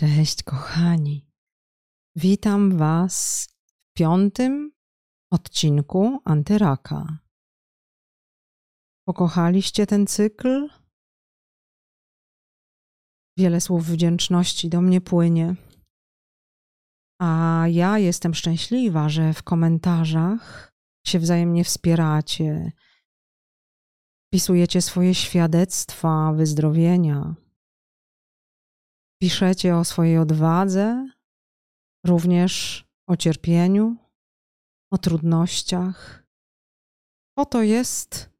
Cześć, kochani. Witam Was w piątym odcinku Antyraka. Pokochaliście ten cykl? Wiele słów wdzięczności do mnie płynie. A ja jestem szczęśliwa, że w komentarzach się wzajemnie wspieracie, pisujecie swoje świadectwa wyzdrowienia Piszecie o swojej odwadze, również o cierpieniu, o trudnościach. Oto jest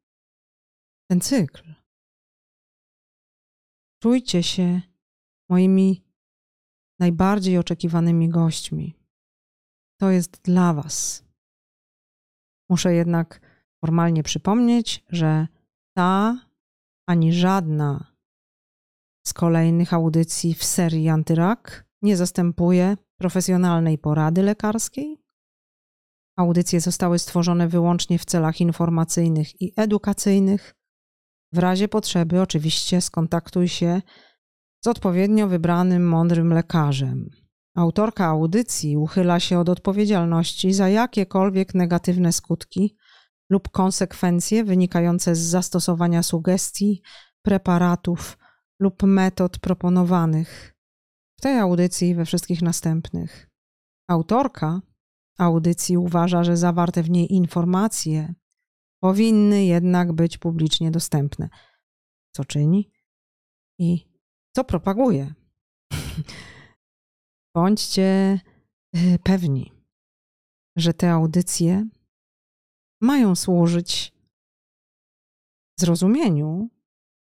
ten cykl. Czujcie się moimi najbardziej oczekiwanymi gośćmi. To jest dla Was. Muszę jednak formalnie przypomnieć, że ta ani żadna z kolejnych audycji w serii Antyrak nie zastępuje profesjonalnej porady lekarskiej. Audycje zostały stworzone wyłącznie w celach informacyjnych i edukacyjnych. W razie potrzeby, oczywiście, skontaktuj się z odpowiednio wybranym, mądrym lekarzem. Autorka audycji uchyla się od odpowiedzialności za jakiekolwiek negatywne skutki lub konsekwencje wynikające z zastosowania sugestii, preparatów lub metod proponowanych w tej audycji i we wszystkich następnych. Autorka audycji uważa, że zawarte w niej informacje powinny jednak być publicznie dostępne. Co czyni i co propaguje. Bądźcie y, pewni, że te audycje mają służyć zrozumieniu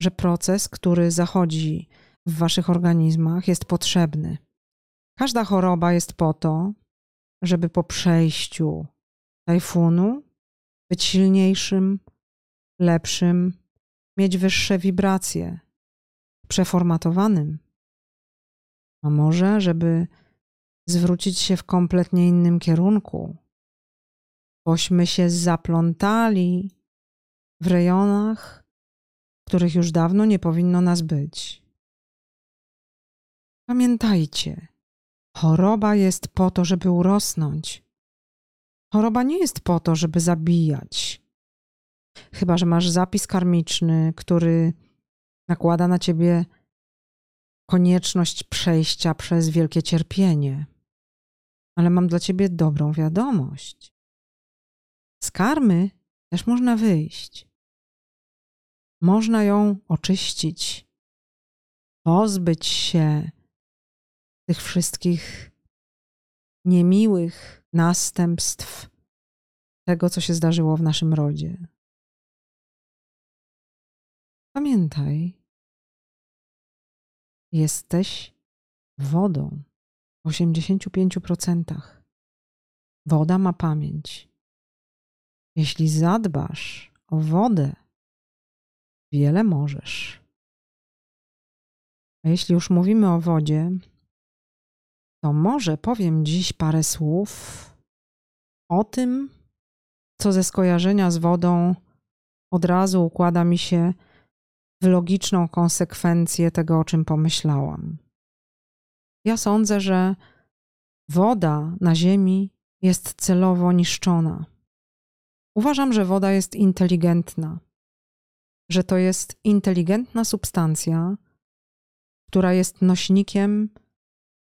że proces, który zachodzi w waszych organizmach, jest potrzebny. Każda choroba jest po to, żeby po przejściu tajfunu być silniejszym, lepszym, mieć wyższe wibracje, przeformatowanym. A może, żeby zwrócić się w kompletnie innym kierunku, bośmy się zaplątali w rejonach, których już dawno nie powinno nas być. Pamiętajcie, choroba jest po to, żeby urosnąć. Choroba nie jest po to, żeby zabijać. Chyba, że masz zapis karmiczny, który nakłada na ciebie konieczność przejścia przez wielkie cierpienie. Ale mam dla ciebie dobrą wiadomość. Z karmy też można wyjść. Można ją oczyścić, pozbyć się tych wszystkich niemiłych następstw tego, co się zdarzyło w naszym rodzie. Pamiętaj, jesteś wodą w 85%. Woda ma pamięć. Jeśli zadbasz o wodę, wiele możesz. A jeśli już mówimy o wodzie, to może powiem dziś parę słów o tym, co ze skojarzenia z wodą od razu układa mi się w logiczną konsekwencję tego, o czym pomyślałam. Ja sądzę, że woda na Ziemi jest celowo niszczona. Uważam, że woda jest inteligentna że to jest inteligentna substancja, która jest nośnikiem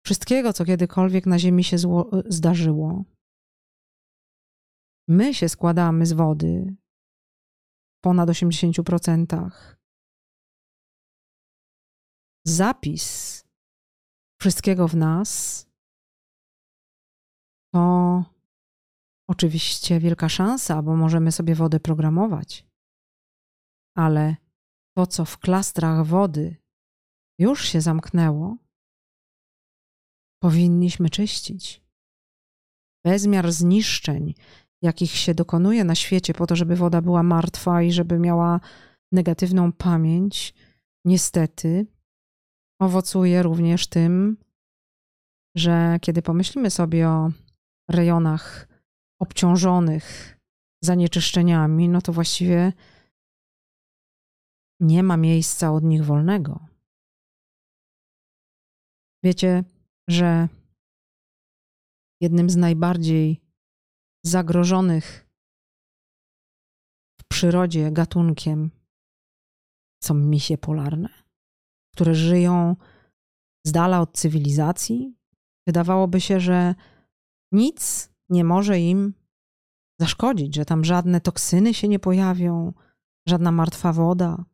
wszystkiego, co kiedykolwiek na Ziemi się zdarzyło. My się składamy z wody w ponad 80%. Zapis wszystkiego w nas to oczywiście wielka szansa, bo możemy sobie wodę programować ale to, co w klastrach wody już się zamknęło, powinniśmy czyścić. Bezmiar zniszczeń, jakich się dokonuje na świecie po to, żeby woda była martwa i żeby miała negatywną pamięć, niestety owocuje również tym, że kiedy pomyślimy sobie o rejonach obciążonych zanieczyszczeniami, no to właściwie nie ma miejsca od nich wolnego. Wiecie, że jednym z najbardziej zagrożonych w przyrodzie gatunkiem są misie polarne, które żyją z dala od cywilizacji. Wydawałoby się, że nic nie może im zaszkodzić, że tam żadne toksyny się nie pojawią, żadna martwa woda.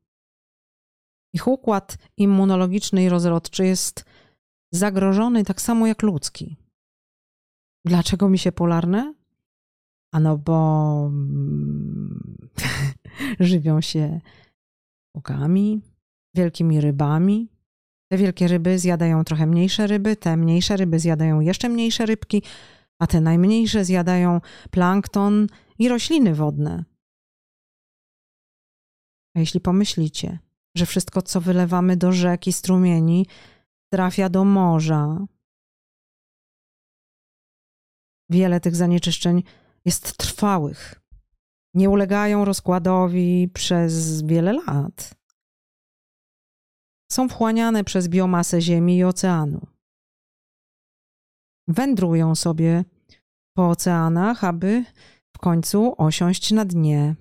Ich układ immunologiczny i rozrodczy jest zagrożony tak samo jak ludzki. Dlaczego mi się polarne? Ano bo mm, żywią się okami, wielkimi rybami. Te wielkie ryby zjadają trochę mniejsze ryby, te mniejsze ryby zjadają jeszcze mniejsze rybki, a te najmniejsze zjadają plankton i rośliny wodne. A jeśli pomyślicie, że wszystko, co wylewamy do rzek i strumieni, trafia do morza, wiele tych zanieczyszczeń jest trwałych. Nie ulegają rozkładowi przez wiele lat. Są wchłaniane przez biomasę Ziemi i oceanu. Wędrują sobie po oceanach, aby w końcu osiąść na dnie.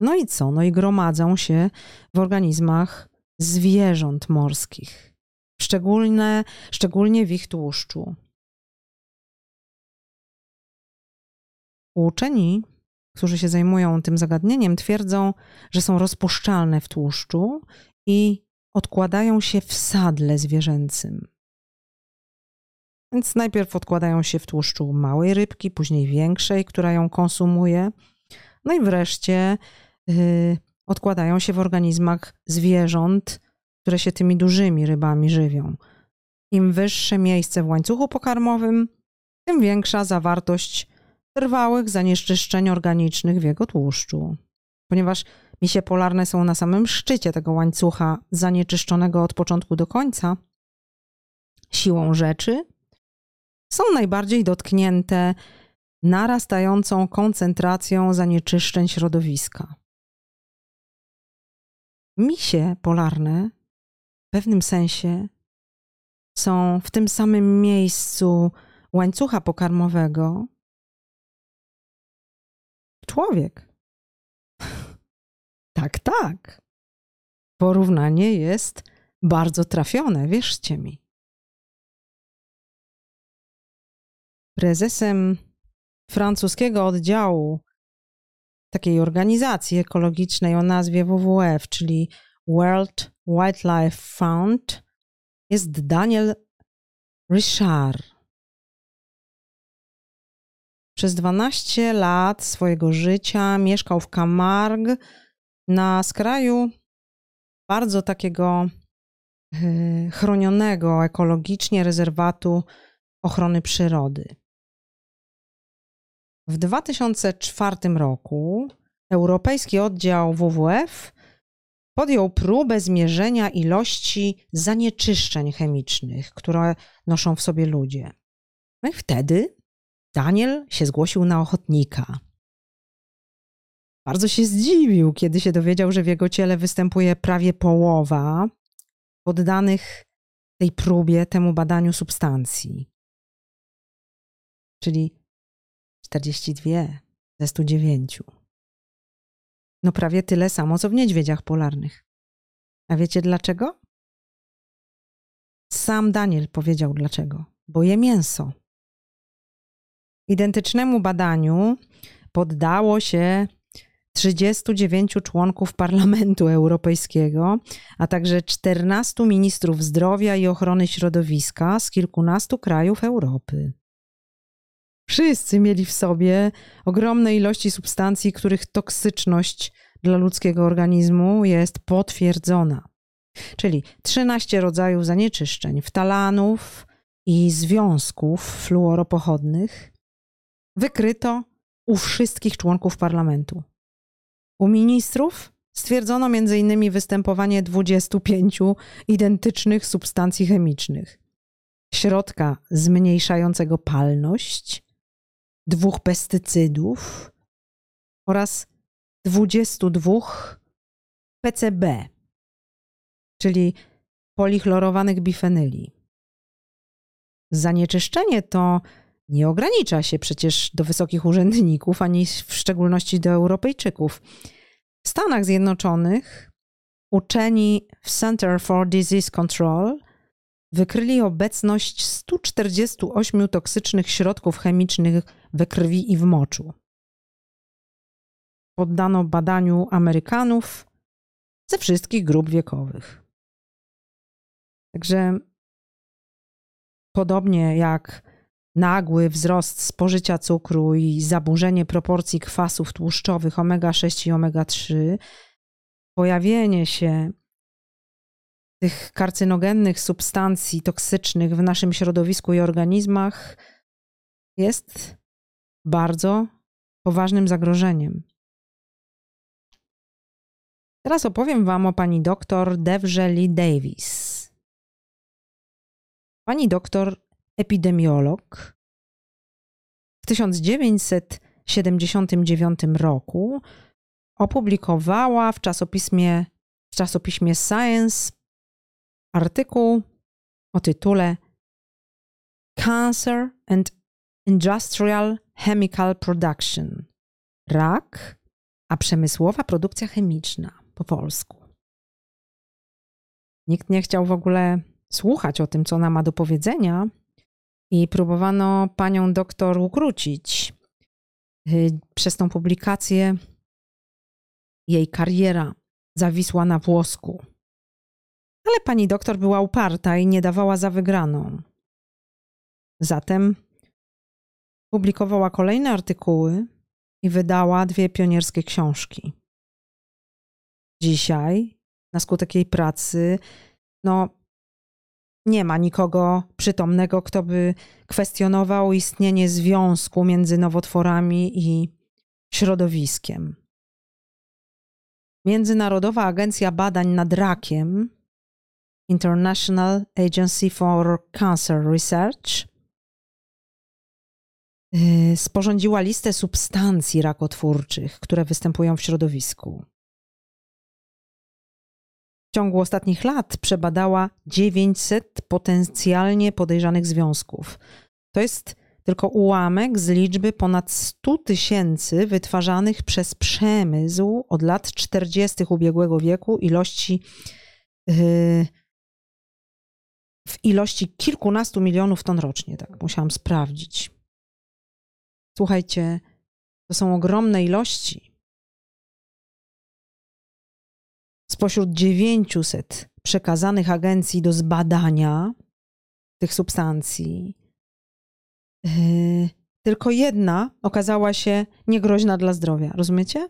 No i co? No i gromadzą się w organizmach zwierząt morskich, szczególne, szczególnie w ich tłuszczu. Uczeni, którzy się zajmują tym zagadnieniem, twierdzą, że są rozpuszczalne w tłuszczu i odkładają się w sadle zwierzęcym. Więc najpierw odkładają się w tłuszczu małej rybki, później większej, która ją konsumuje. No i wreszcie odkładają się w organizmach zwierząt, które się tymi dużymi rybami żywią. Im wyższe miejsce w łańcuchu pokarmowym, tym większa zawartość trwałych zanieczyszczeń organicznych w jego tłuszczu. Ponieważ misie polarne są na samym szczycie tego łańcucha zanieczyszczonego od początku do końca, siłą rzeczy są najbardziej dotknięte narastającą koncentracją zanieczyszczeń środowiska. Misie polarne w pewnym sensie są w tym samym miejscu łańcucha pokarmowego, człowiek. tak, tak. Porównanie jest bardzo trafione, wierzcie mi. Prezesem francuskiego oddziału takiej organizacji ekologicznej o nazwie WWF, czyli World Wildlife Fund, jest Daniel Richard. Przez 12 lat swojego życia mieszkał w Camargue na skraju bardzo takiego e, chronionego ekologicznie rezerwatu ochrony przyrody. W 2004 roku Europejski Oddział WWF podjął próbę zmierzenia ilości zanieczyszczeń chemicznych, które noszą w sobie ludzie. No i wtedy Daniel się zgłosił na ochotnika. Bardzo się zdziwił, kiedy się dowiedział, że w jego ciele występuje prawie połowa poddanych tej próbie, temu badaniu substancji. Czyli 42 ze 109. No prawie tyle samo, co w niedźwiedziach polarnych. A wiecie dlaczego? Sam Daniel powiedział dlaczego. Bo je mięso. Identycznemu badaniu poddało się 39 członków Parlamentu Europejskiego, a także 14 ministrów zdrowia i ochrony środowiska z kilkunastu krajów Europy. Wszyscy mieli w sobie ogromne ilości substancji, których toksyczność dla ludzkiego organizmu jest potwierdzona. Czyli 13 rodzajów zanieczyszczeń, wtalanów i związków fluoropochodnych, wykryto u wszystkich członków parlamentu. U ministrów stwierdzono m.in. występowanie 25 identycznych substancji chemicznych, środka zmniejszającego palność, dwóch pestycydów oraz 22 PCB, czyli polichlorowanych bifenyli. zanieczyszczenie to nie ogranicza się przecież do wysokich urzędników, ani w szczególności do Europejczyków. W Stanach Zjednoczonych uczeni w Center for Disease Control wykryli obecność 148 toksycznych środków chemicznych we krwi i w moczu. Poddano badaniu Amerykanów ze wszystkich grup wiekowych. Także podobnie jak nagły wzrost spożycia cukru i zaburzenie proporcji kwasów tłuszczowych omega-6 i omega-3, pojawienie się tych karcynogennych substancji toksycznych w naszym środowisku i organizmach jest bardzo poważnym zagrożeniem. Teraz opowiem Wam o pani doktor Devże Lee Davis. Pani doktor epidemiolog w 1979 roku opublikowała w czasopismie, w czasopiśmie Science artykuł o tytule Cancer and Industrial Chemical Production. Rak, a przemysłowa produkcja chemiczna po polsku. Nikt nie chciał w ogóle słuchać o tym, co ona ma do powiedzenia, i próbowano panią doktor ukrócić. Y, przez tą publikację jej kariera zawisła na włosku. Ale pani doktor była uparta i nie dawała za wygraną. Zatem publikowała kolejne artykuły i wydała dwie pionierskie książki. Dzisiaj, na skutek jej pracy, no, nie ma nikogo przytomnego, kto by kwestionował istnienie związku między nowotworami i środowiskiem. Międzynarodowa Agencja Badań nad Rakiem, International Agency for Cancer Research, sporządziła listę substancji rakotwórczych, które występują w środowisku. W ciągu ostatnich lat przebadała 900 potencjalnie podejrzanych związków. To jest tylko ułamek z liczby ponad 100 tysięcy wytwarzanych przez przemysł od lat 40. ubiegłego wieku ilości yy, w ilości kilkunastu milionów ton rocznie. Tak musiałam sprawdzić. Słuchajcie, to są ogromne ilości. Spośród 900 przekazanych agencji do zbadania tych substancji, yy, tylko jedna okazała się niegroźna dla zdrowia. Rozumiecie?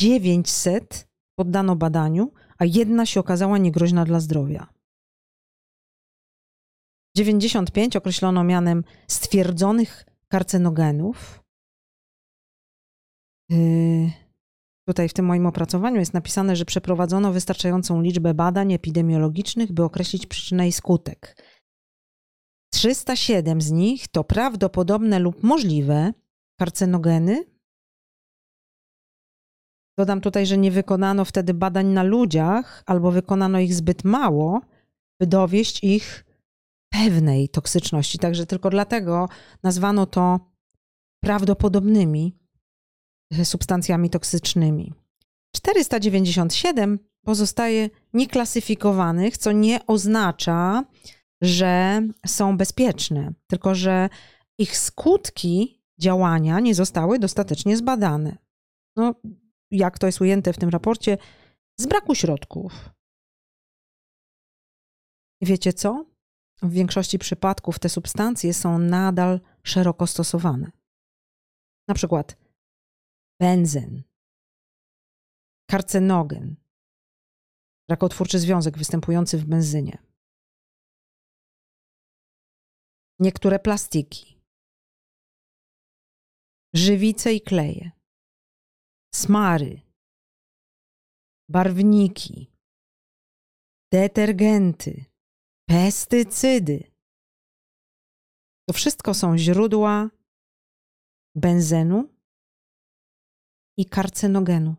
900 poddano badaniu, a jedna się okazała niegroźna dla zdrowia. 95 określono mianem stwierdzonych karcenogenów. Yy, Tutaj w tym moim opracowaniu jest napisane, że przeprowadzono wystarczającą liczbę badań epidemiologicznych, by określić przyczynę i skutek. 307 z nich to prawdopodobne lub możliwe karcenogeny. Dodam tutaj, że nie wykonano wtedy badań na ludziach, albo wykonano ich zbyt mało, by dowieść ich pewnej toksyczności. Także tylko dlatego nazwano to prawdopodobnymi substancjami toksycznymi. 497 pozostaje nieklasyfikowanych, co nie oznacza, że są bezpieczne, tylko że ich skutki działania nie zostały dostatecznie zbadane. No, jak to jest ujęte w tym raporcie, z braku środków. Wiecie co? W większości przypadków te substancje są nadal szeroko stosowane. Na przykład benzyn, karcenogen, rakotwórczy związek występujący w benzynie, niektóre plastiki, żywice i kleje, smary, barwniki, detergenty, pestycydy. To wszystko są źródła benzenu i karcenogenu.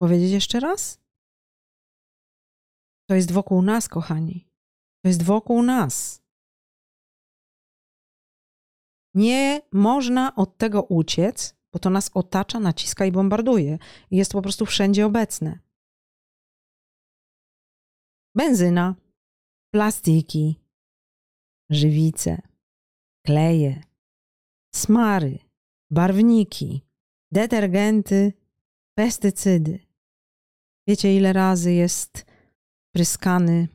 Powiedzieć jeszcze raz? To jest wokół nas, kochani. To jest wokół nas. Nie można od tego uciec, bo to nas otacza, naciska i bombarduje. Jest po prostu wszędzie obecne. Benzyna, plastiki, żywice, kleje, smary, barwniki, detergenty, pestycydy. Wiecie, ile razy jest pryskany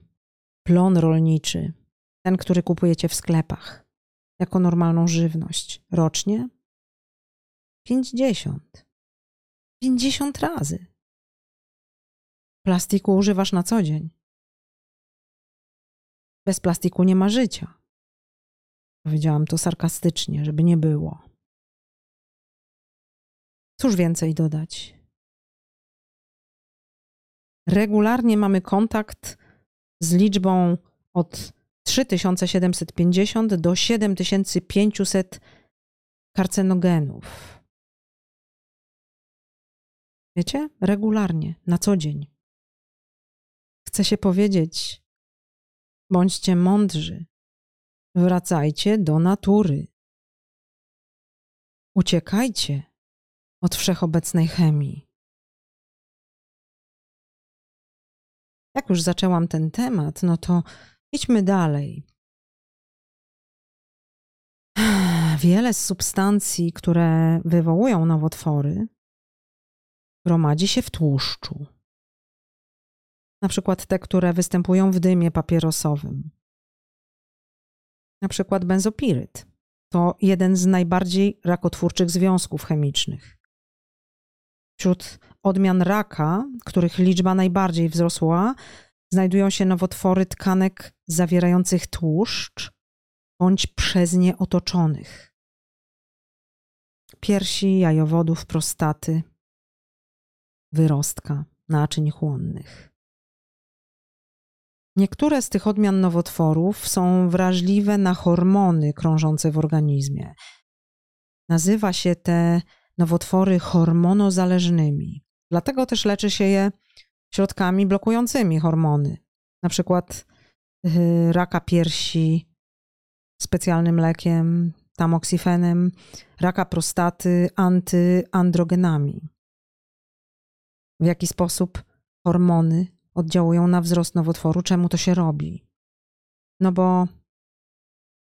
plon rolniczy, ten, który kupujecie w sklepach, jako normalną żywność rocznie? 50. 50 razy. Plastiku używasz na co dzień. Bez plastiku nie ma życia. Powiedziałam to sarkastycznie, żeby nie było. Cóż więcej dodać? Regularnie mamy kontakt z liczbą od 3750 do 7500 karcenogenów. Wiecie? Regularnie, na co dzień. Chcę się powiedzieć, bądźcie mądrzy, wracajcie do natury. Uciekajcie od wszechobecnej chemii. Jak już zaczęłam ten temat, no to idźmy dalej. Wiele z substancji, które wywołują nowotwory, gromadzi się w tłuszczu. Na przykład te, które występują w dymie papierosowym. Na przykład benzopiryt. To jeden z najbardziej rakotwórczych związków chemicznych. Wśród odmian raka, których liczba najbardziej wzrosła, znajdują się nowotwory tkanek zawierających tłuszcz bądź przez nie otoczonych. Piersi, jajowodów, prostaty, wyrostka, naczyń chłonnych. Niektóre z tych odmian nowotworów są wrażliwe na hormony krążące w organizmie. Nazywa się te nowotwory hormonozależnymi. Dlatego też leczy się je środkami blokującymi hormony, na przykład y, raka piersi specjalnym lekiem, tamoksifenem, raka prostaty antyandrogenami. W jaki sposób hormony oddziałują na wzrost nowotworu? Czemu to się robi? No bo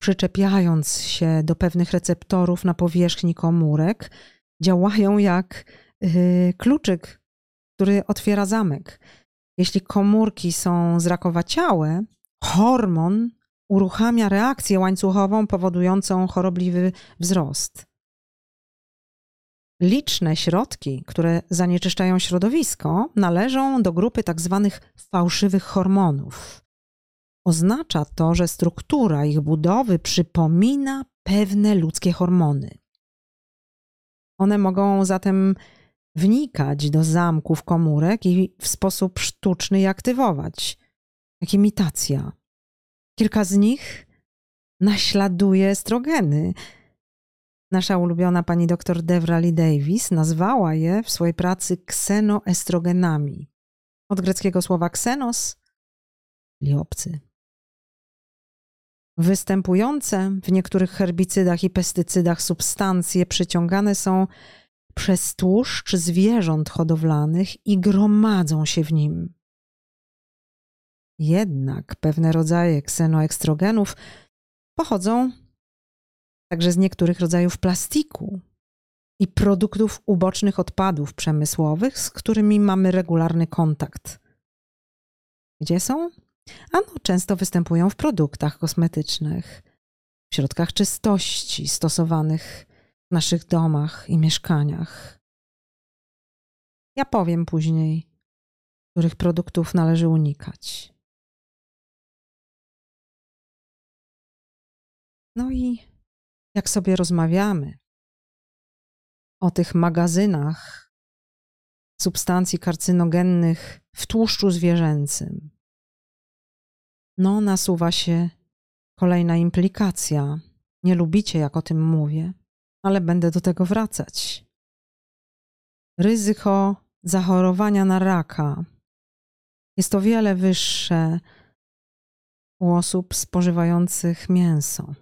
przyczepiając się do pewnych receptorów na powierzchni komórek, działają jak yy, kluczyk, który otwiera zamek. Jeśli komórki są zrakowaciałe, hormon uruchamia reakcję łańcuchową powodującą chorobliwy wzrost. Liczne środki, które zanieczyszczają środowisko, należą do grupy tzw. Tak fałszywych hormonów. Oznacza to, że struktura ich budowy przypomina pewne ludzkie hormony. One mogą zatem wnikać do zamków komórek i w sposób sztuczny je aktywować, jak imitacja. Kilka z nich naśladuje estrogeny. Nasza ulubiona pani dr Devrali Davis nazwała je w swojej pracy ksenoestrogenami. Od greckiego słowa ksenos, czyli obcy. Występujące w niektórych herbicydach i pestycydach substancje przyciągane są przez tłuszcz zwierząt hodowlanych i gromadzą się w nim. Jednak pewne rodzaje ksenoekstrogenów pochodzą także z niektórych rodzajów plastiku i produktów ubocznych odpadów przemysłowych, z którymi mamy regularny kontakt. Gdzie są? Ano często występują w produktach kosmetycznych, w środkach czystości stosowanych w naszych domach i mieszkaniach. Ja powiem później, których produktów należy unikać. No i jak sobie rozmawiamy o tych magazynach substancji karcynogennych w tłuszczu zwierzęcym, no nasuwa się kolejna implikacja. Nie lubicie, jak o tym mówię, ale będę do tego wracać. Ryzyko zachorowania na raka jest o wiele wyższe u osób spożywających mięso.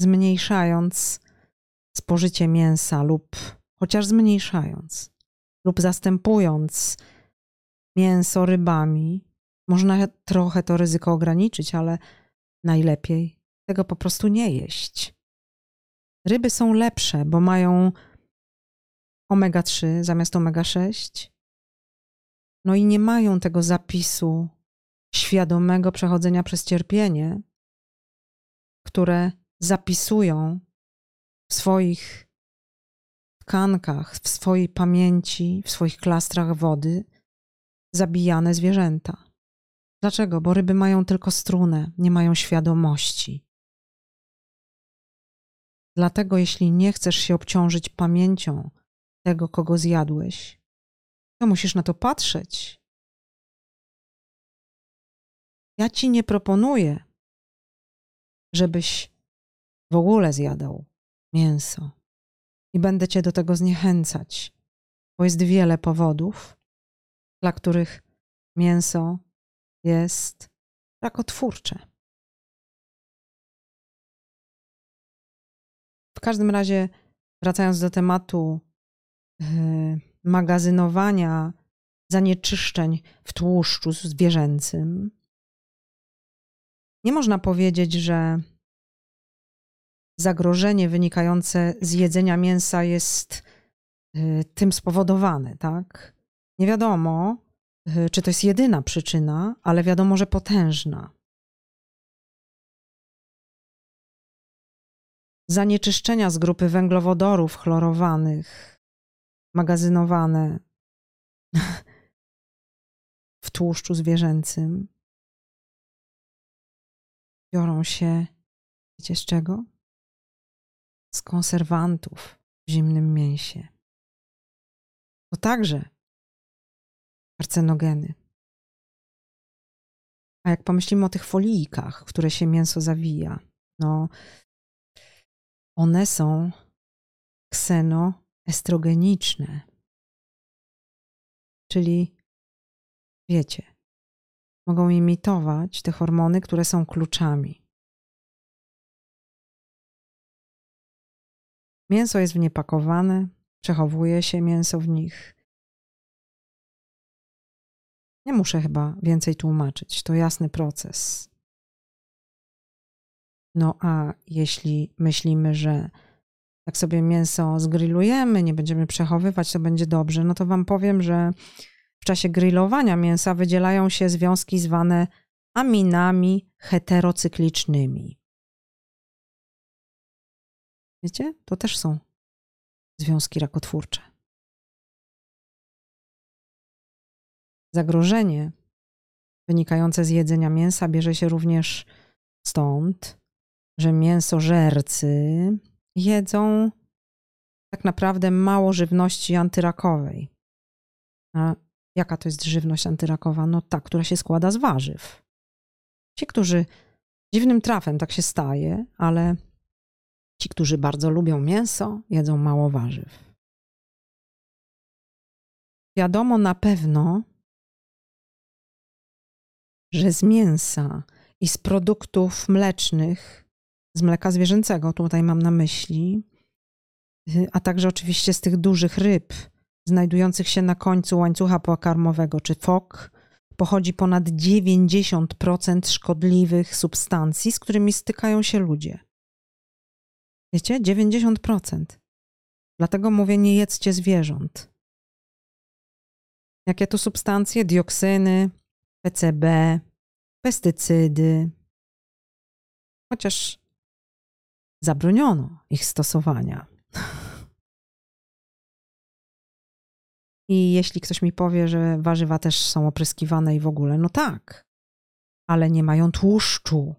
Zmniejszając spożycie mięsa lub chociaż zmniejszając lub zastępując mięso rybami, można trochę to ryzyko ograniczyć, ale najlepiej tego po prostu nie jeść. Ryby są lepsze, bo mają omega-3 zamiast omega-6. No i nie mają tego zapisu świadomego przechodzenia przez cierpienie, które zapisują w swoich tkankach, w swojej pamięci, w swoich klastrach wody zabijane zwierzęta. Dlaczego? Bo ryby mają tylko strunę, nie mają świadomości. Dlatego, jeśli nie chcesz się obciążyć pamięcią tego, kogo zjadłeś, to musisz na to patrzeć. Ja ci nie proponuję, żebyś w ogóle zjadał mięso i będę cię do tego zniechęcać, bo jest wiele powodów, dla których mięso jest rakotwórcze. W każdym razie, wracając do tematu yy, magazynowania zanieczyszczeń w tłuszczu zwierzęcym, nie można powiedzieć, że zagrożenie wynikające z jedzenia mięsa jest yy, tym spowodowane, tak? Nie wiadomo, yy, czy to jest jedyna przyczyna, ale wiadomo, że potężna. zanieczyszczenia z grupy węglowodorów chlorowanych, magazynowane w tłuszczu zwierzęcym, biorą się, wiecie z czego? Z konserwantów w zimnym mięsie. To także karcenogeny. A jak pomyślimy o tych folijkach, w które się mięso zawija, no one są ksenoestrogeniczne. Czyli wiecie, mogą imitować te hormony, które są kluczami. Mięso jest w nie pakowane, przechowuje się mięso w nich. Nie muszę chyba więcej tłumaczyć, to jasny proces. No a jeśli myślimy, że jak sobie mięso zgrillujemy, nie będziemy przechowywać, to będzie dobrze, no to wam powiem, że w czasie grillowania mięsa wydzielają się związki zwane aminami heterocyklicznymi. Wiecie? To też są związki rakotwórcze. Zagrożenie wynikające z jedzenia mięsa bierze się również stąd, że mięsożercy jedzą tak naprawdę mało żywności antyrakowej. A jaka to jest żywność antyrakowa? No ta, która się składa z warzyw. Ci, którzy dziwnym trafem tak się staje, ale ci, którzy bardzo lubią mięso, jedzą mało warzyw. Wiadomo na pewno, że z mięsa i z produktów mlecznych z mleka zwierzęcego, tutaj mam na myśli, y, a także oczywiście z tych dużych ryb znajdujących się na końcu łańcucha pokarmowego, czy fok, pochodzi ponad 90% szkodliwych substancji, z którymi stykają się ludzie. Wiecie? 90%. Dlatego mówię, nie jedzcie zwierząt. Jakie to substancje? Dioksyny, PCB, pestycydy. Chociaż zabroniono ich stosowania. I jeśli ktoś mi powie, że warzywa też są opryskiwane i w ogóle, no tak, ale nie mają tłuszczu.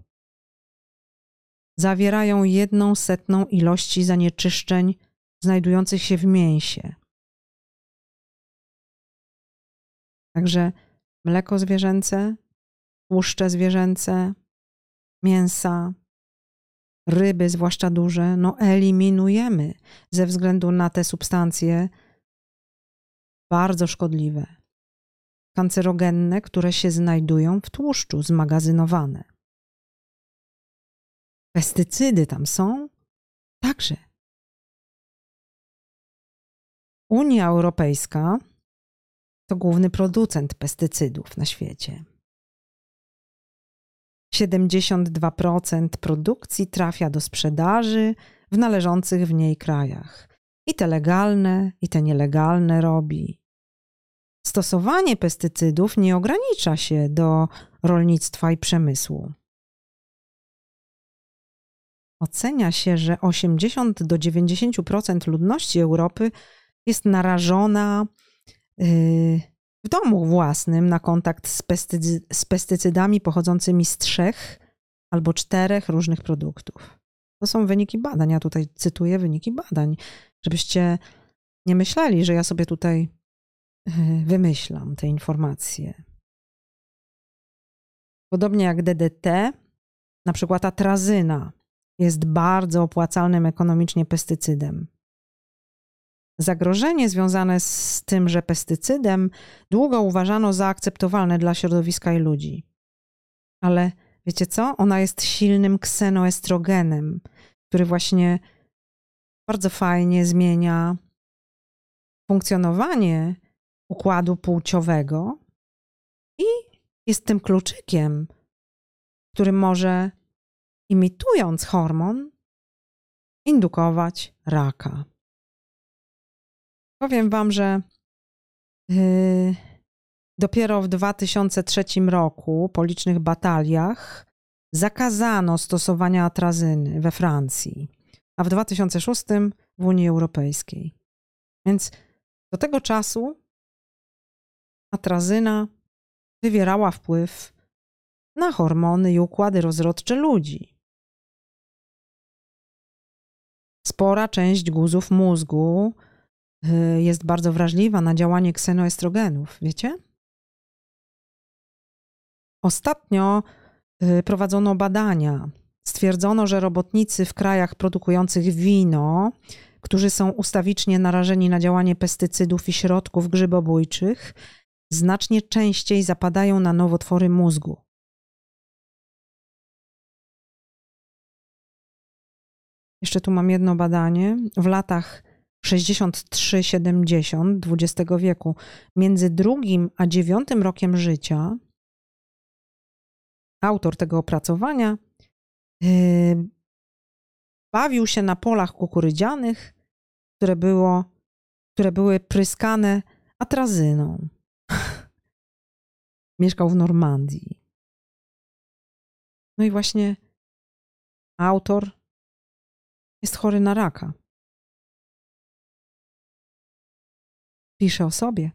Zawierają jedną setną ilości zanieczyszczeń znajdujących się w mięsie. Także mleko zwierzęce, tłuszcze zwierzęce, mięsa, ryby, zwłaszcza duże, no eliminujemy ze względu na te substancje bardzo szkodliwe. kancerogenne, które się znajdują w tłuszczu, zmagazynowane. Pestycydy tam są? Także. Unia Europejska to główny producent pestycydów na świecie. 72% produkcji trafia do sprzedaży w należących w niej krajach. I te legalne, i te nielegalne robi. Stosowanie pestycydów nie ogranicza się do rolnictwa i przemysłu. Ocenia się, że 80 do 90% ludności Europy jest narażona yy, w domu własnym na kontakt z, pestycy z pestycydami pochodzącymi z trzech albo czterech różnych produktów. To są wyniki badań. Ja tutaj cytuję wyniki badań, żebyście nie myśleli, że ja sobie tutaj yy, wymyślam te informacje. Podobnie jak DDT, na przykład atrazyna jest bardzo opłacalnym ekonomicznie pestycydem. Zagrożenie związane z tym, że pestycydem długo uważano za akceptowalne dla środowiska i ludzi. Ale wiecie co? Ona jest silnym ksenoestrogenem, który właśnie bardzo fajnie zmienia funkcjonowanie układu płciowego i jest tym kluczykiem, który może, imitując hormon, indukować raka. Powiem Wam, że yy, dopiero w 2003 roku, po licznych bataliach, zakazano stosowania atrazyny we Francji, a w 2006 w Unii Europejskiej. Więc do tego czasu atrazyna wywierała wpływ na hormony i układy rozrodcze ludzi. Spora część guzów mózgu Y, jest bardzo wrażliwa na działanie ksenoestrogenów, wiecie? Ostatnio y, prowadzono badania. Stwierdzono, że robotnicy w krajach produkujących wino, którzy są ustawicznie narażeni na działanie pestycydów i środków grzybobójczych, znacznie częściej zapadają na nowotwory mózgu. Jeszcze tu mam jedno badanie. W latach 63-70 XX wieku, między drugim a dziewiątym rokiem życia, autor tego opracowania yy, bawił się na polach kukurydzianych, które, było, które były pryskane atrazyną. Mieszkał w Normandii. No i właśnie autor jest chory na raka. Pisze o sobie.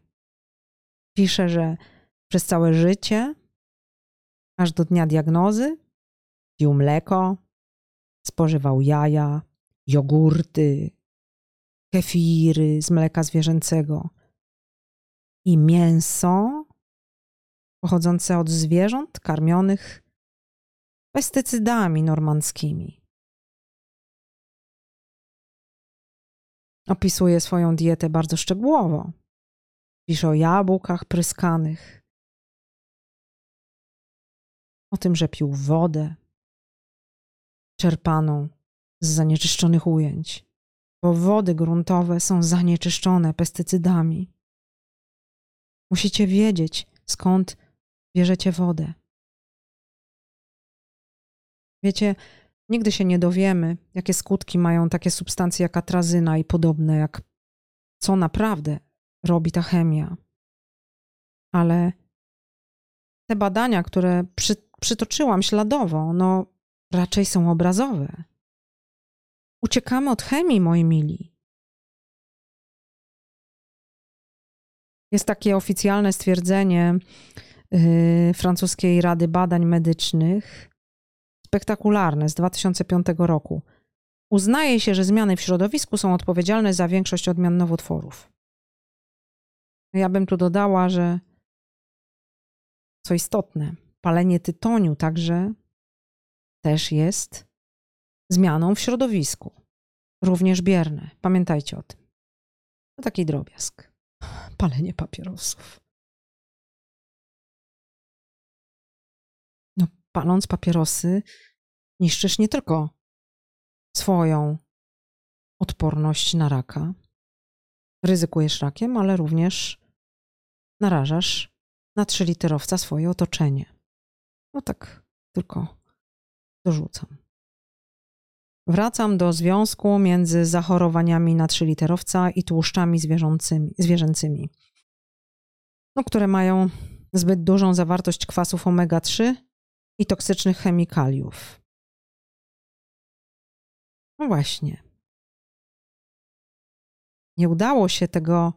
Pisze, że przez całe życie, aż do dnia diagnozy, pił mleko, spożywał jaja, jogurty, kefiry z mleka zwierzęcego i mięso pochodzące od zwierząt karmionych pestycydami normandzkimi. Opisuje swoją dietę bardzo szczegółowo. Pisze o jabłkach pryskanych, o tym, że pił wodę czerpaną z zanieczyszczonych ujęć, bo wody gruntowe są zanieczyszczone pestycydami. Musicie wiedzieć, skąd bierzecie wodę. Wiecie, Nigdy się nie dowiemy, jakie skutki mają takie substancje jak atrazyna i podobne, jak co naprawdę robi ta chemia. Ale te badania, które przy, przytoczyłam śladowo, no raczej są obrazowe. Uciekamy od chemii, moi mili. Jest takie oficjalne stwierdzenie yy, francuskiej Rady Badań Medycznych, spektakularne z 2005 roku. Uznaje się, że zmiany w środowisku są odpowiedzialne za większość odmian nowotworów. Ja bym tu dodała, że co istotne, palenie tytoniu także też jest zmianą w środowisku, również bierne. Pamiętajcie o tym. To taki drobiazg. Palenie papierosów. Paląc papierosy, niszczysz nie tylko swoją odporność na raka, ryzykujesz rakiem, ale również narażasz na trzyliterowca swoje otoczenie. No tak tylko dorzucam. Wracam do związku między zachorowaniami na trzyliterowca i tłuszczami zwierzęcymi, no, które mają zbyt dużą zawartość kwasów omega-3 i toksycznych chemikaliów. No właśnie. Nie udało się tego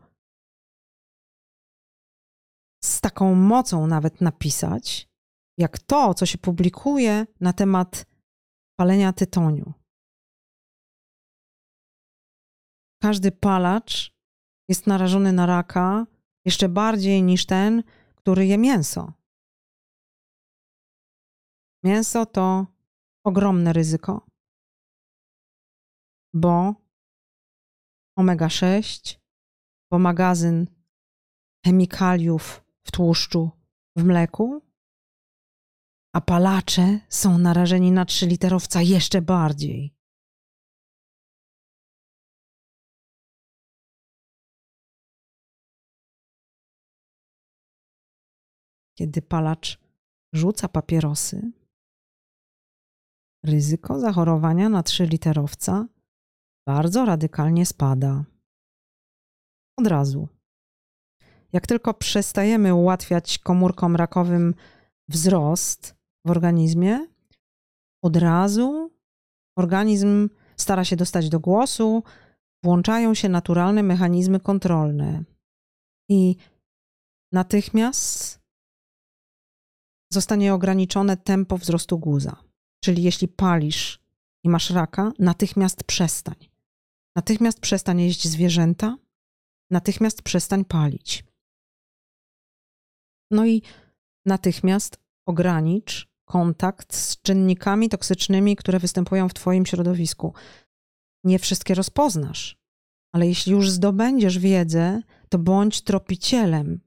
z taką mocą nawet napisać, jak to, co się publikuje na temat palenia tytoniu. Każdy palacz jest narażony na raka jeszcze bardziej niż ten, który je mięso. Mięso to ogromne ryzyko, bo omega-6, bo magazyn chemikaliów w tłuszczu w mleku, a palacze są narażeni na trzyliterowca jeszcze bardziej. Kiedy palacz rzuca papierosy, ryzyko zachorowania na trzyliterowca bardzo radykalnie spada. Od razu. Jak tylko przestajemy ułatwiać komórkom rakowym wzrost w organizmie, od razu organizm stara się dostać do głosu, włączają się naturalne mechanizmy kontrolne i natychmiast zostanie ograniczone tempo wzrostu guza. Czyli jeśli palisz i masz raka, natychmiast przestań. Natychmiast przestań jeść zwierzęta, natychmiast przestań palić. No i natychmiast ogranicz kontakt z czynnikami toksycznymi, które występują w Twoim środowisku. Nie wszystkie rozpoznasz, ale jeśli już zdobędziesz wiedzę, to bądź tropicielem.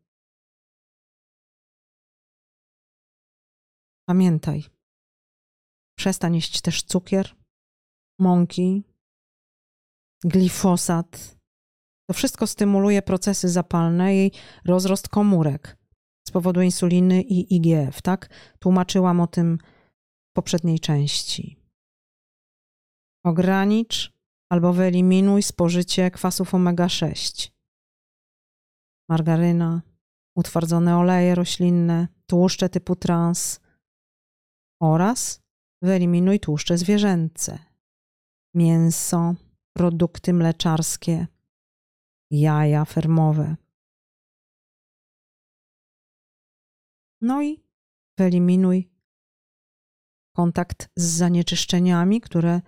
Pamiętaj, przestań jeść też cukier, mąki, glifosat. To wszystko stymuluje procesy zapalne i rozrost komórek z powodu insuliny i IGF, tak? Tłumaczyłam o tym w poprzedniej części. Ogranicz albo wyeliminuj spożycie kwasów omega-6. Margaryna, utwardzone oleje roślinne, tłuszcze typu trans oraz wyeliminuj tłuszcze zwierzęce, mięso, produkty mleczarskie, jaja fermowe. No i wyeliminuj kontakt z zanieczyszczeniami, które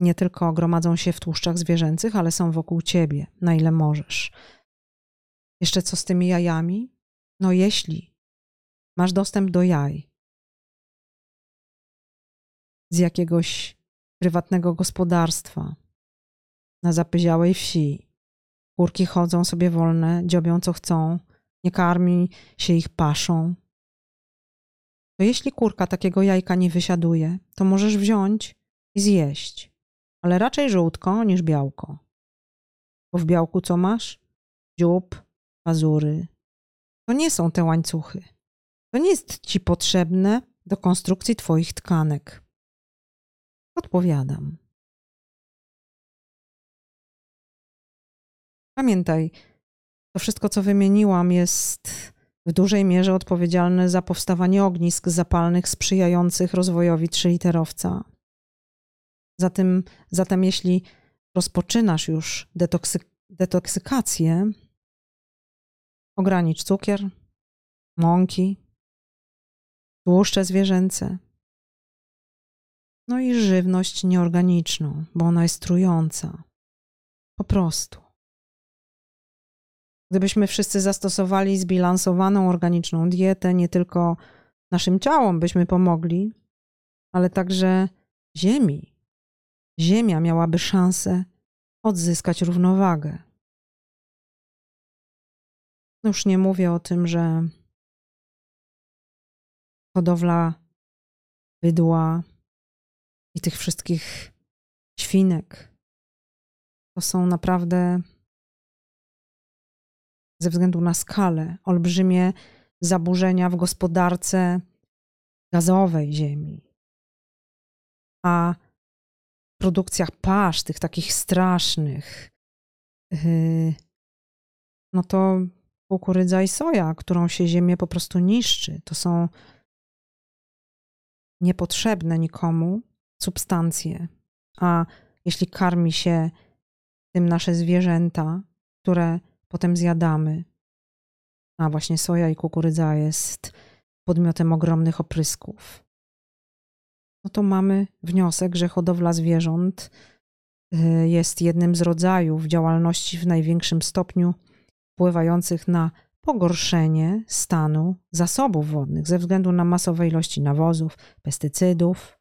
nie tylko gromadzą się w tłuszczach zwierzęcych, ale są wokół ciebie, na ile możesz. Jeszcze co z tymi jajami? No, jeśli masz dostęp do jaj z jakiegoś prywatnego gospodarstwa na zapyziałej wsi, kurki chodzą sobie wolne, dziobią co chcą, nie karmi się ich paszą. To jeśli kurka takiego jajka nie wysiaduje, to możesz wziąć i zjeść, ale raczej żółtko niż białko. Bo w białku co masz? Dziób, pazury. To nie są te łańcuchy. To nie jest ci potrzebne do konstrukcji twoich tkanek. Odpowiadam. Pamiętaj, to wszystko, co wymieniłam, jest w dużej mierze odpowiedzialne za powstawanie ognisk zapalnych sprzyjających rozwojowi trzyliterowca. Zatem, zatem jeśli rozpoczynasz już detoksy, detoksykację, ogranicz cukier, mąki, tłuszcze zwierzęce, no i żywność nieorganiczną, bo ona jest trująca. Po prostu. Gdybyśmy wszyscy zastosowali zbilansowaną organiczną dietę, nie tylko naszym ciałom byśmy pomogli, ale także Ziemi. Ziemia miałaby szansę odzyskać równowagę. Już nie mówię o tym, że hodowla bydła i tych wszystkich świnek. To są naprawdę ze względu na skalę olbrzymie zaburzenia w gospodarce gazowej ziemi. A w produkcjach pasz, tych takich strasznych, yy, no to kukurydza i soja, którą się ziemię po prostu niszczy. To są niepotrzebne nikomu substancje. A jeśli karmi się tym nasze zwierzęta, które potem zjadamy, a właśnie soja i kukurydza jest podmiotem ogromnych oprysków, no to mamy wniosek, że hodowla zwierząt y, jest jednym z rodzajów działalności w największym stopniu wpływających na pogorszenie stanu zasobów wodnych ze względu na masowe ilości nawozów, pestycydów,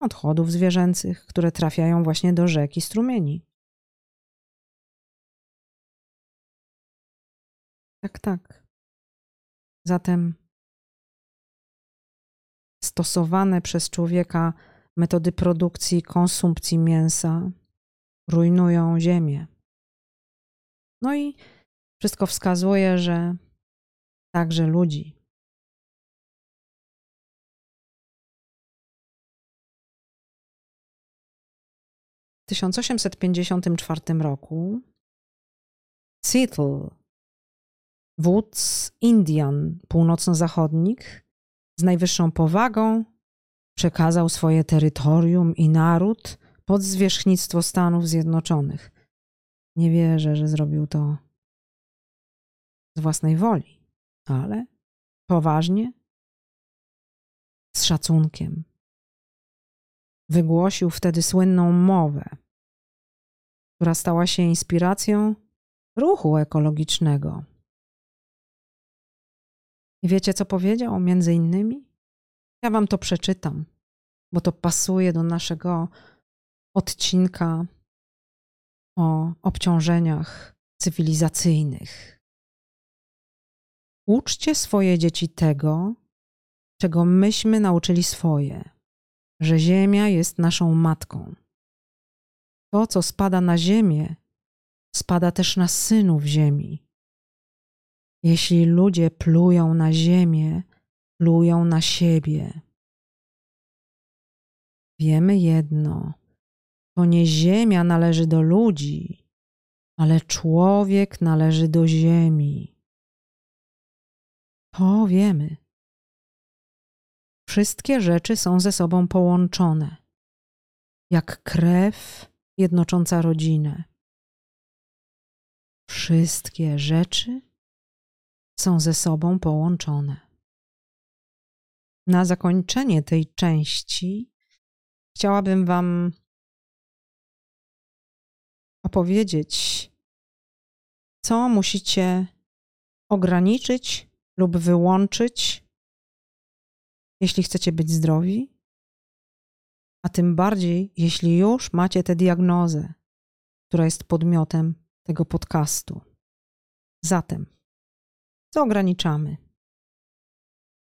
odchodów zwierzęcych, które trafiają właśnie do rzek i strumieni. Tak, tak. Zatem stosowane przez człowieka metody produkcji i konsumpcji mięsa rujnują ziemię. No i wszystko wskazuje, że także ludzi. 1854 roku Seattle, wódz Indian północno-zachodnich, z najwyższą powagą przekazał swoje terytorium i naród pod zwierzchnictwo Stanów Zjednoczonych. Nie wierzę, że zrobił to z własnej woli, ale poważnie, z szacunkiem. Wygłosił wtedy słynną mowę, która stała się inspiracją ruchu ekologicznego. I wiecie, co powiedział między innymi? Ja wam to przeczytam, bo to pasuje do naszego odcinka o obciążeniach cywilizacyjnych. Uczcie swoje dzieci tego, czego myśmy nauczyli swoje, że Ziemia jest naszą matką. To, co spada na Ziemię, spada też na synów Ziemi. Jeśli ludzie plują na Ziemię, plują na siebie. Wiemy jedno: to nie Ziemia należy do ludzi, ale człowiek należy do Ziemi. To wiemy. Wszystkie rzeczy są ze sobą połączone, jak krew jednocząca rodzinę. Wszystkie rzeczy są ze sobą połączone. Na zakończenie tej części chciałabym Wam opowiedzieć, co musicie ograniczyć lub wyłączyć, jeśli chcecie być zdrowi, a tym bardziej, jeśli już macie tę diagnozę, która jest podmiotem tego podcastu. Zatem, co ograniczamy?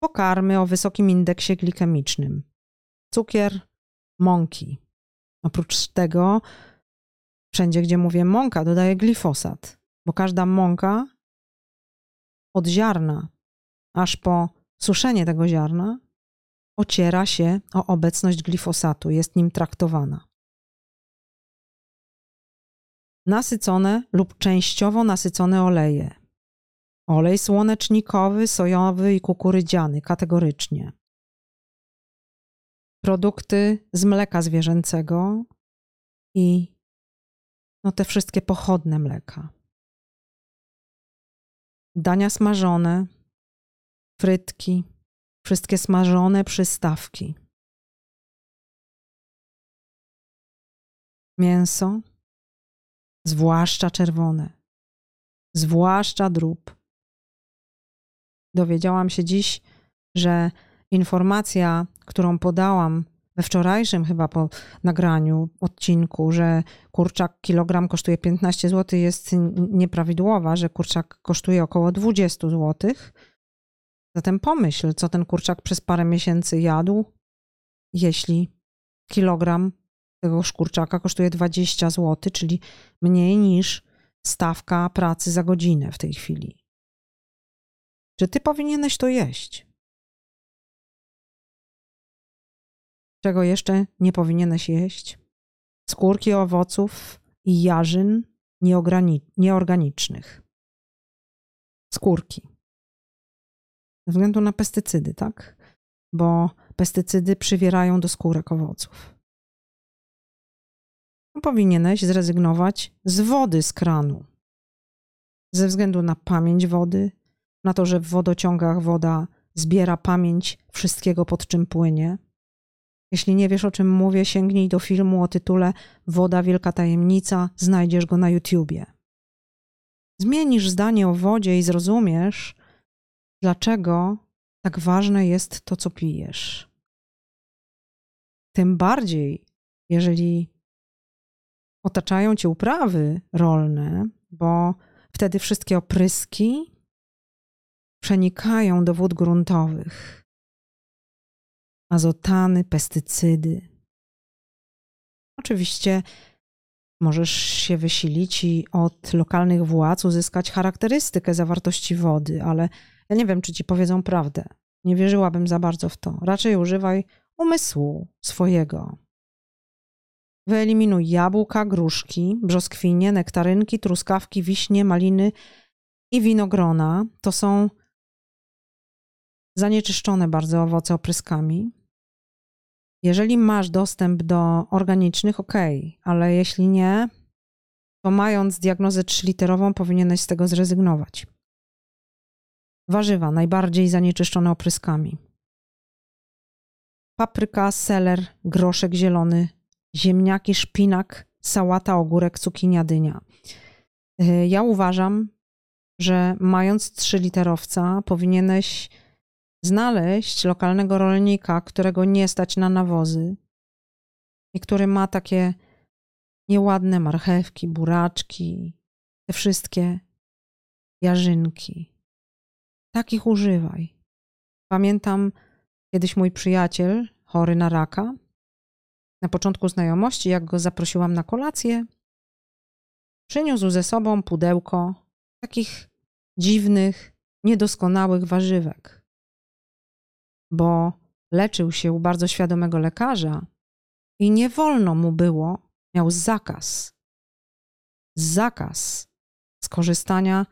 Pokarmy o wysokim indeksie glikemicznym, cukier, mąki. Oprócz tego, wszędzie gdzie mówię mąka, dodaję glifosat, bo każda mąka od ziarna aż po suszenie tego ziarna ociera się o obecność glifosatu, jest nim traktowana. Nasycone lub częściowo nasycone oleje. Olej słonecznikowy, sojowy i kukurydziany kategorycznie. Produkty z mleka zwierzęcego i no te wszystkie pochodne mleka. Dania smażone, frytki, wszystkie smażone przystawki. Mięso, zwłaszcza czerwone, zwłaszcza drób. Dowiedziałam się dziś, że informacja, którą podałam we wczorajszym chyba po nagraniu odcinku, że kurczak kilogram kosztuje 15 zł jest nieprawidłowa, że kurczak kosztuje około 20 zł Zatem pomyśl, co ten kurczak przez parę miesięcy jadł, jeśli kilogram tego szkurczaka kosztuje 20 zł, czyli mniej niż stawka pracy za godzinę w tej chwili. Czy ty powinieneś to jeść? Czego jeszcze nie powinieneś jeść? Skórki owoców i jarzyn nieorganicznych. Skórki. Ze względu na pestycydy, tak? Bo pestycydy przywierają do skórek owoców. Powinieneś zrezygnować z wody z kranu. Ze względu na pamięć wody, na to, że w wodociągach woda zbiera pamięć wszystkiego, pod czym płynie. Jeśli nie wiesz, o czym mówię, sięgnij do filmu o tytule Woda Wielka Tajemnica, znajdziesz go na YouTubie. Zmienisz zdanie o wodzie i zrozumiesz, dlaczego tak ważne jest to, co pijesz. Tym bardziej, jeżeli otaczają cię uprawy rolne, bo wtedy wszystkie opryski przenikają do wód gruntowych. Azotany, pestycydy. Oczywiście możesz się wysilić i od lokalnych władz uzyskać charakterystykę zawartości wody, ale ja nie wiem, czy ci powiedzą prawdę. Nie wierzyłabym za bardzo w to. Raczej używaj umysłu swojego. Wyeliminuj jabłka, gruszki, brzoskwinie, nektarynki, truskawki, wiśnie, maliny i winogrona. To są zanieczyszczone bardzo owoce opryskami. Jeżeli masz dostęp do organicznych, ok, ale jeśli nie, to mając diagnozę trzyliterową, powinieneś z tego zrezygnować. Warzywa najbardziej zanieczyszczone opryskami. Papryka, seler, groszek zielony, ziemniaki, szpinak, sałata, ogórek, cukinia, dynia. Y, ja uważam, że mając trzyliterowca, powinieneś znaleźć lokalnego rolnika, którego nie stać na nawozy i który ma takie nieładne marchewki, buraczki, te wszystkie jarzynki. Takich używaj. Pamiętam kiedyś mój przyjaciel, chory na raka, na początku znajomości, jak go zaprosiłam na kolację, przyniósł ze sobą pudełko takich dziwnych, niedoskonałych warzywek, bo leczył się u bardzo świadomego lekarza i nie wolno mu było, miał zakaz, zakaz skorzystania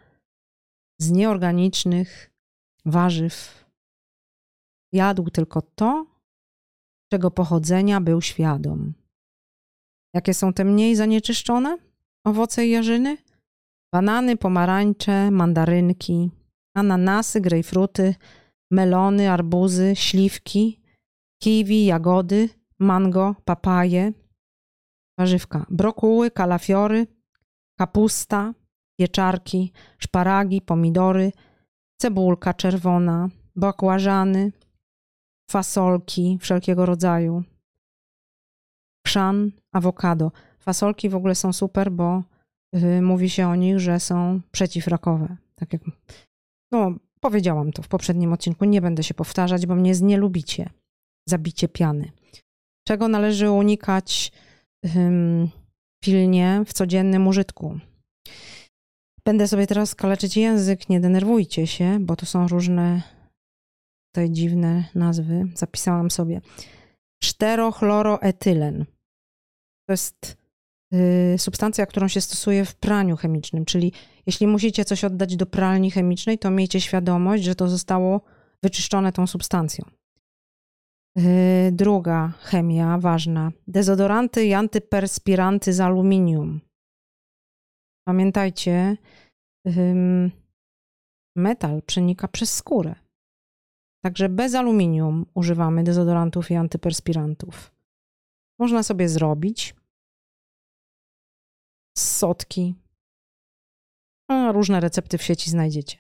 z nieorganicznych warzyw. Jadł tylko to, czego pochodzenia był świadom. Jakie są te mniej zanieczyszczone owoce i jarzyny? Banany, pomarańcze, mandarynki, ananasy, grejpfruty, melony, arbuzy, śliwki, kiwi, jagody, mango, papaje, warzywka, brokuły, kalafiory, kapusta, pieczarki, szparagi, pomidory, cebulka czerwona, bakłażany, fasolki wszelkiego rodzaju, chrzan, awokado. Fasolki w ogóle są super, bo yy, mówi się o nich, że są przeciwrakowe. Tak jak no, powiedziałam to w poprzednim odcinku, nie będę się powtarzać, bo mnie znielubicie. Zabicie piany. Czego należy unikać yy, pilnie w codziennym użytku? Będę sobie teraz kaleczyć język, nie denerwujcie się, bo to są różne tutaj dziwne nazwy, zapisałam sobie. Czterochloroetylen. To jest y, substancja, którą się stosuje w praniu chemicznym, czyli jeśli musicie coś oddać do pralni chemicznej, to miejcie świadomość, że to zostało wyczyszczone tą substancją. Y, druga chemia ważna. Dezodoranty i antyperspiranty z aluminium. Pamiętajcie, metal przenika przez skórę. Także bez aluminium używamy dezodorantów i antyperspirantów. Można sobie zrobić sotki. No, różne recepty w sieci znajdziecie.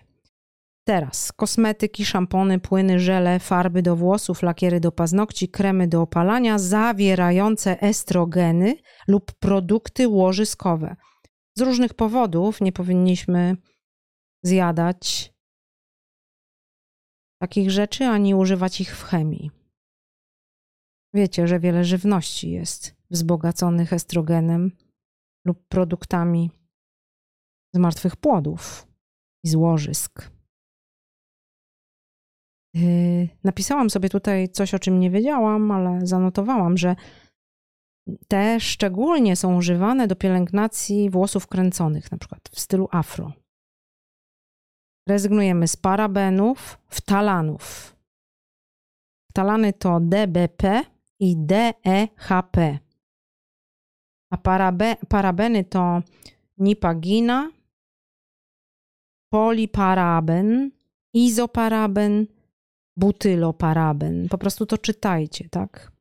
Teraz kosmetyki, szampony, płyny, żele, farby do włosów, lakiery do paznokci, kremy do opalania zawierające estrogeny lub produkty łożyskowe. Z różnych powodów nie powinniśmy zjadać takich rzeczy, ani używać ich w chemii. Wiecie, że wiele żywności jest wzbogaconych estrogenem lub produktami z martwych płodów i złożysk. Yy, napisałam sobie tutaj coś, o czym nie wiedziałam, ale zanotowałam, że te szczególnie są używane do pielęgnacji włosów kręconych, na przykład w stylu afro. Rezygnujemy z parabenów, wtalanów. Wtalany to DBP i DEHP. A parabe, parabeny to nipagina, poliparaben, izoparaben, butyloparaben. Po prostu to czytajcie, tak?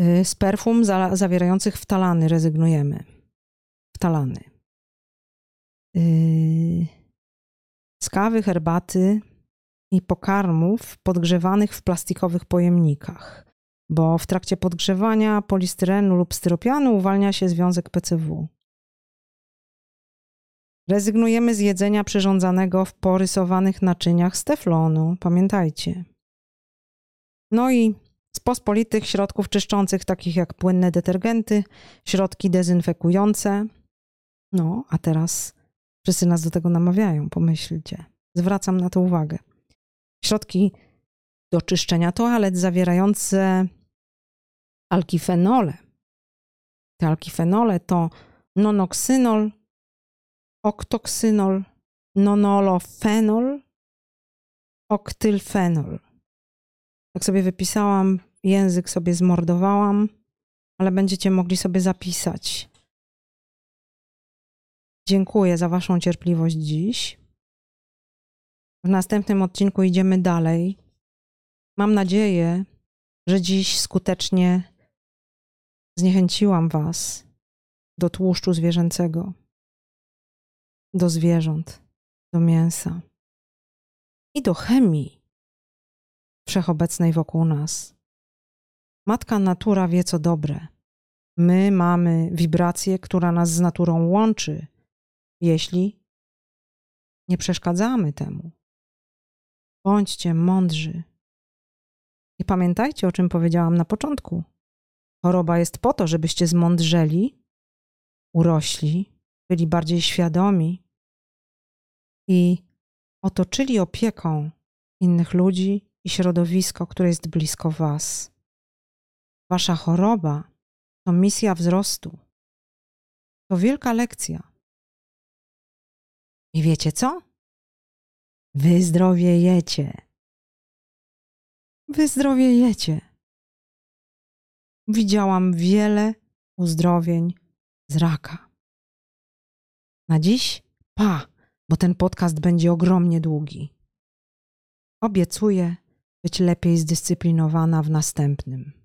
Y, z perfum za, zawierających wtalany rezygnujemy. Wtalany. Yy, z kawy, herbaty i pokarmów podgrzewanych w plastikowych pojemnikach, bo w trakcie podgrzewania polistyrenu lub styropianu uwalnia się związek PCW. Rezygnujemy z jedzenia przyrządzanego w porysowanych naczyniach z teflonu, pamiętajcie. No i z pospolitych środków czyszczących, takich jak płynne detergenty, środki dezynfekujące. No, a teraz wszyscy nas do tego namawiają, pomyślcie. Zwracam na to uwagę. Środki do czyszczenia toalet zawierające alkifenole. Te alkifenole to nonoksynol, oktoksynol, nonolofenol, oktylfenol. Tak sobie wypisałam, język sobie zmordowałam, ale będziecie mogli sobie zapisać. Dziękuję za Waszą cierpliwość dziś. W następnym odcinku idziemy dalej. Mam nadzieję, że dziś skutecznie zniechęciłam Was do tłuszczu zwierzęcego do zwierząt, do mięsa i do chemii wszechobecnej wokół nas. Matka natura wie co dobre. My mamy wibrację, która nas z naturą łączy, jeśli nie przeszkadzamy temu. Bądźcie mądrzy. I pamiętajcie, o czym powiedziałam na początku. Choroba jest po to, żebyście zmądrzeli, urośli, byli bardziej świadomi i otoczyli opieką innych ludzi i środowisko, które jest blisko Was. Wasza choroba to misja wzrostu. To wielka lekcja. I wiecie co? Wyzdrowiejecie. Wyzdrowiejecie. Widziałam wiele uzdrowień z raka. Na dziś pa! bo ten podcast będzie ogromnie długi. Obiecuję być lepiej zdyscyplinowana w następnym.